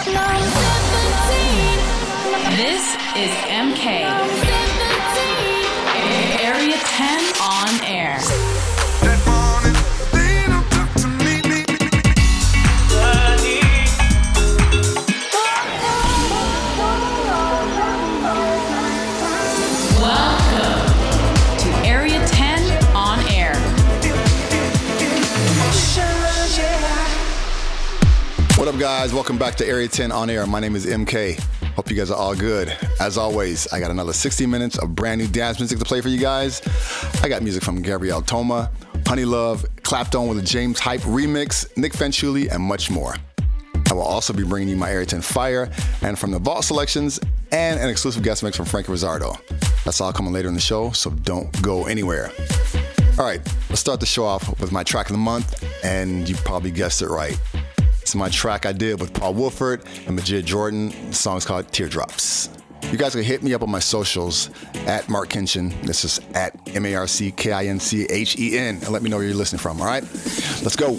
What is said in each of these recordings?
This is MK. Guys? Welcome back to Area 10 on air. My name is MK. Hope you guys are all good. As always, I got another 60 minutes of brand new dance music to play for you guys. I got music from Gabrielle Toma, Honey Luv, Clapped On with a James Hype remix, Nick Fanciulli, and much more. I will also be bringing you my Area 10 Fire and from the Vault selections and an exclusive guest mix from Frank Rizardo. That's all coming later in the show, so don't go anywhere. All right, let's start the show off with my track of the month, and you probably guessed it right. It's my track I did with Paul Woolford and Majid Jordan. The song's called Teardrops. You guys can hit me up on my socials at Marc Kinchen. This is at M A R C K I N C H E N, and let me know where you're listening from, all right? Let's go.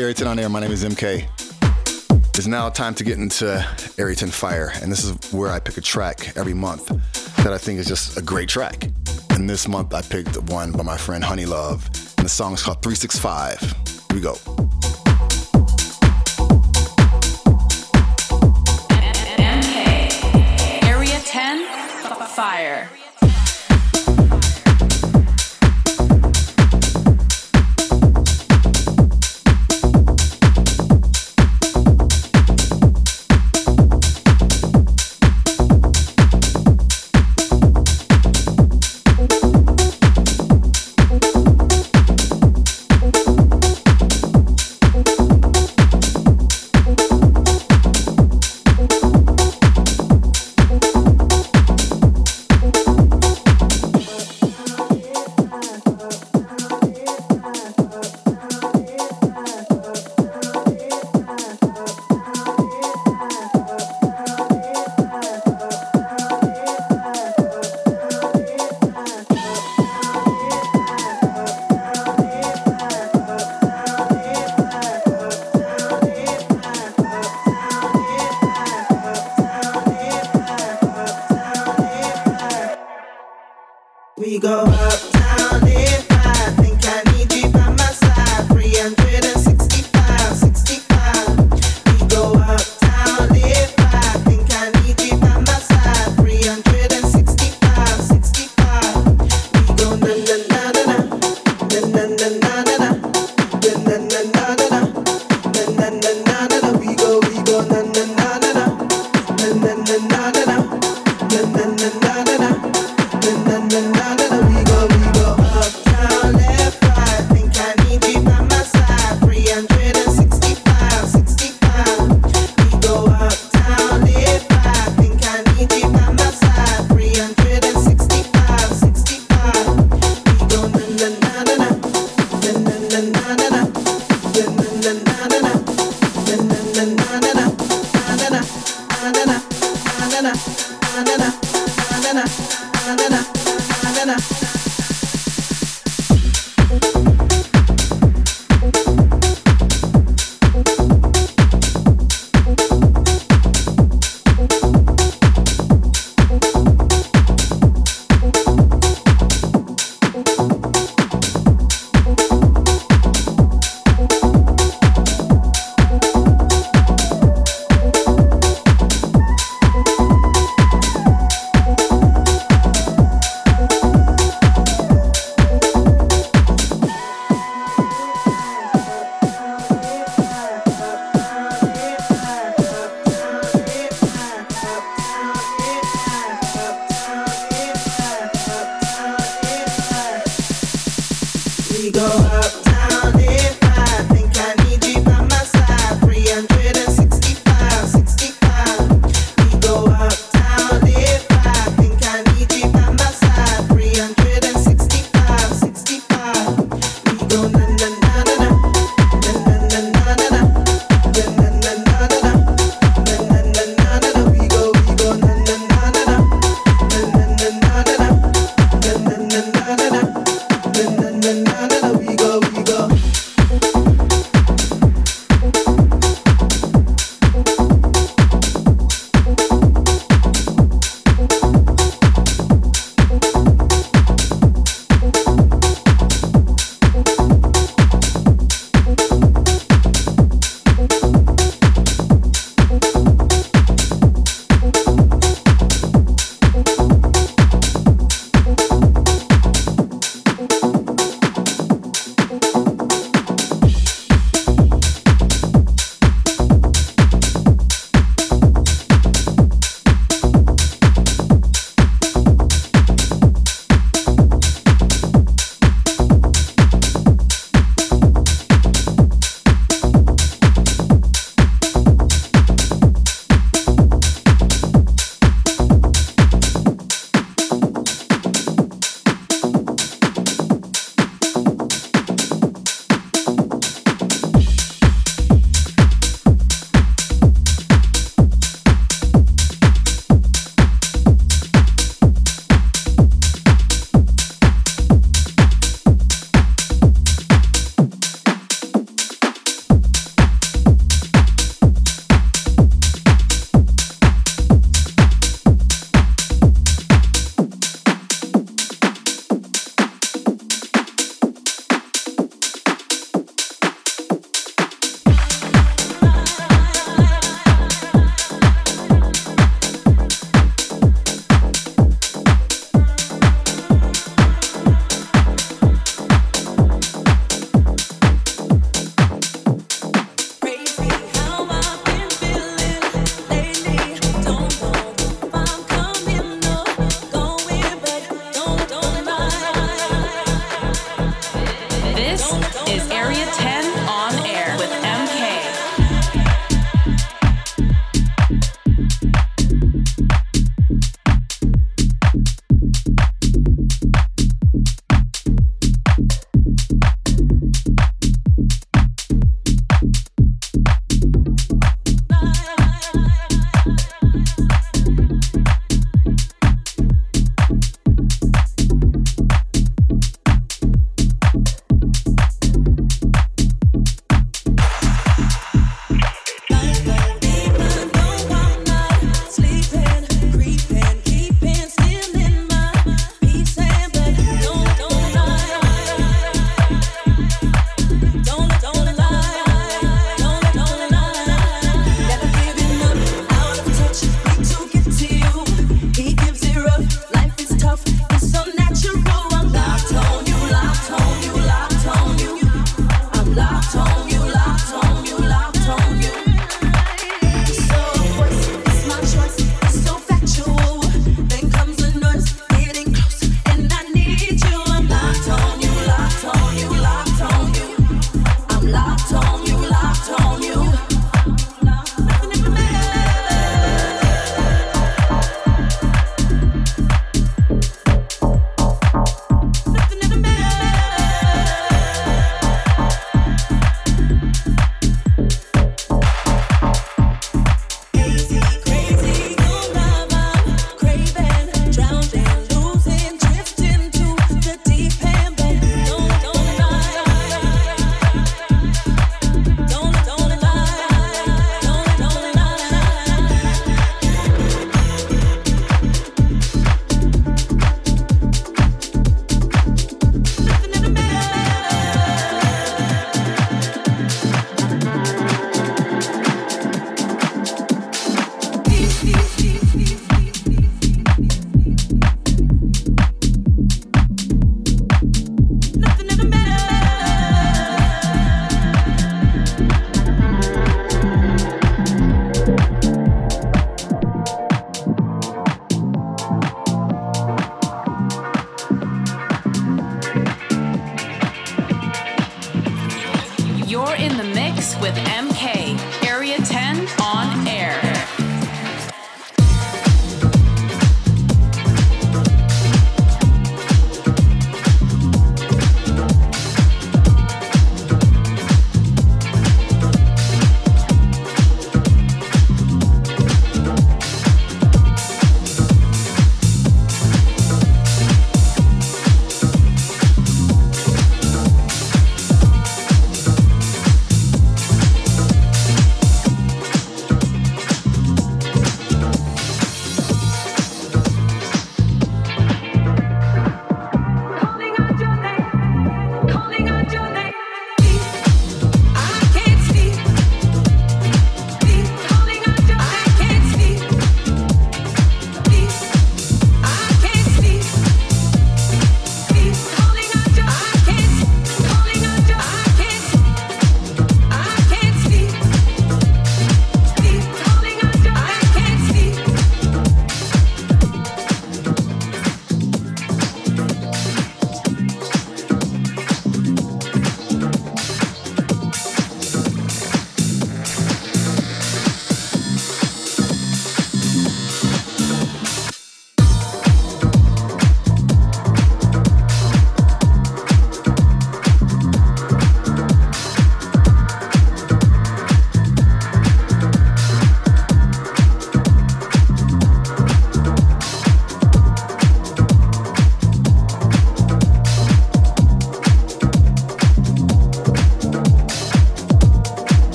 Area 10 on Air. My name is MK. It's now time to get into Area 10 Fire, and this is where I pick a track every month that I think is just a great track. And this month I picked one by my friend Honey Luv, and the song is called 365. Here we go. we go up. we go uptown in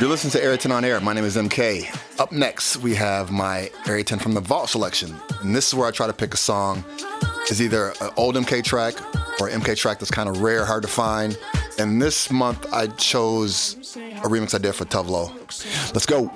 You're listening to Area 10 on Air. My name is MK. Up next, we have my Area 10 from the Vault selection. And this is where I try to pick a song. It's either an old MK track or MK track that's kind of rare, hard to find. And this month, I chose a remix I did for Tuvlo. Let's go.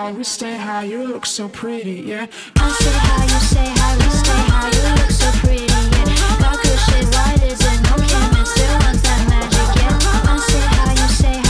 high, we stay high, you look so pretty, yeah. I say high, you say high, we stay high, you look so pretty, yeah. Got good shit, why does it no chemist, still wants that magic, yeah. I say high, you say high.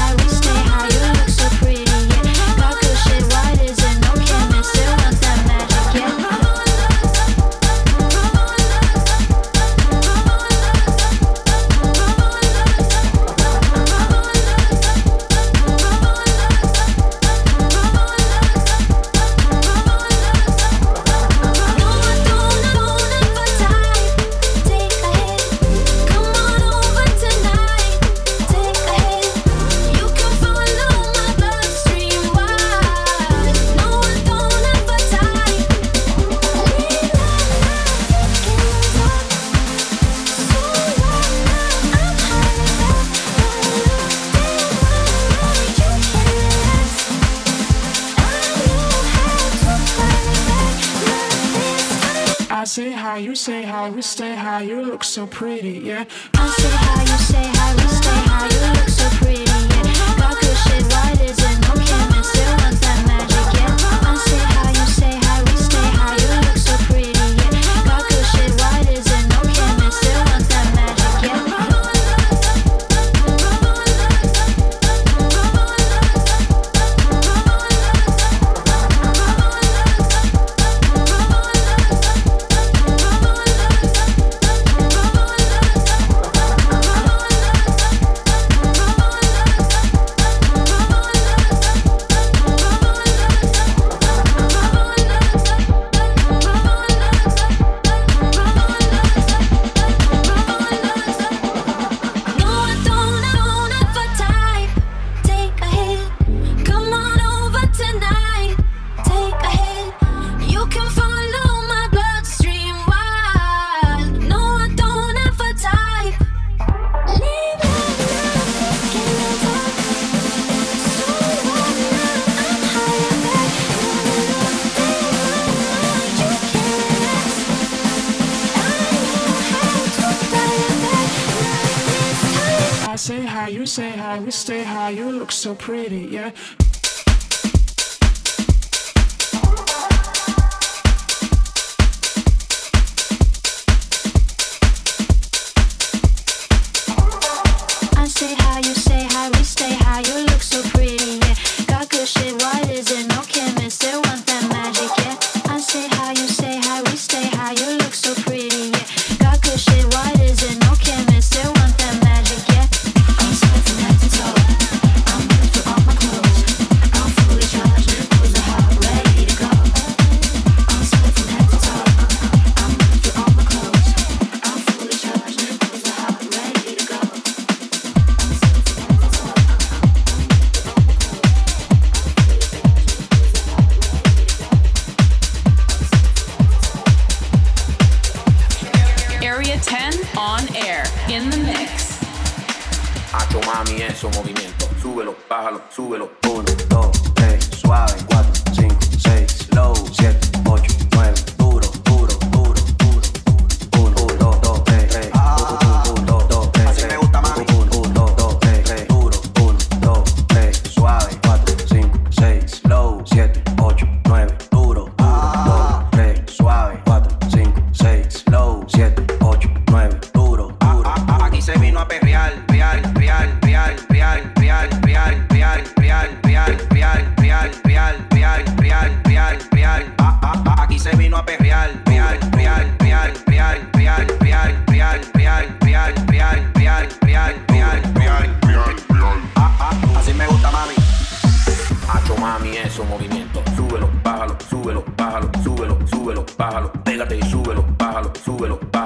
high, you say hi, we stay high, you look so pretty, yeah. pégate y súbelo, bájalo, súbelo, bájalo.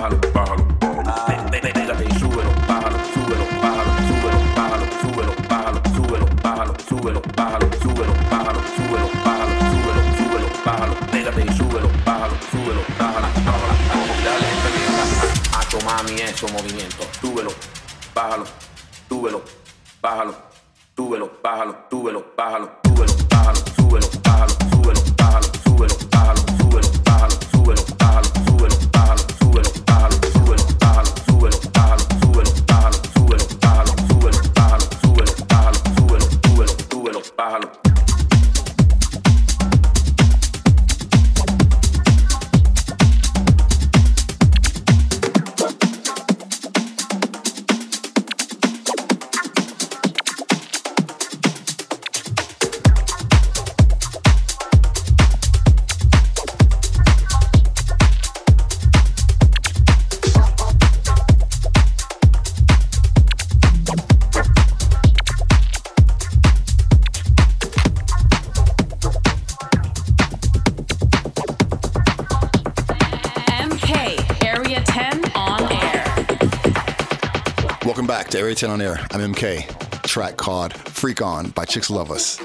10 on Air. I'm MK. Track called Freak On by Chicks Luv Us.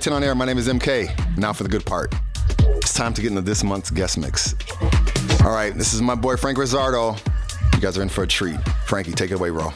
10 on air. My name is MK. Now for the good part. It's time to get into this month's guest mix. All right, this is my boy Frank Rizardo. You guys are in for a treat. Frankie, take it away, bro.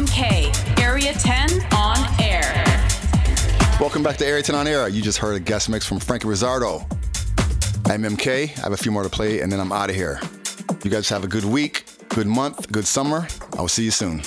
MK, Area 10 on air. Welcome back to Area 10 on air. You just heard a guest mix from Frankie Rizardo. I'm MK. I have a few more to play, and then I'm out of here. You guys have a good week, good month, good summer. I will see you soon.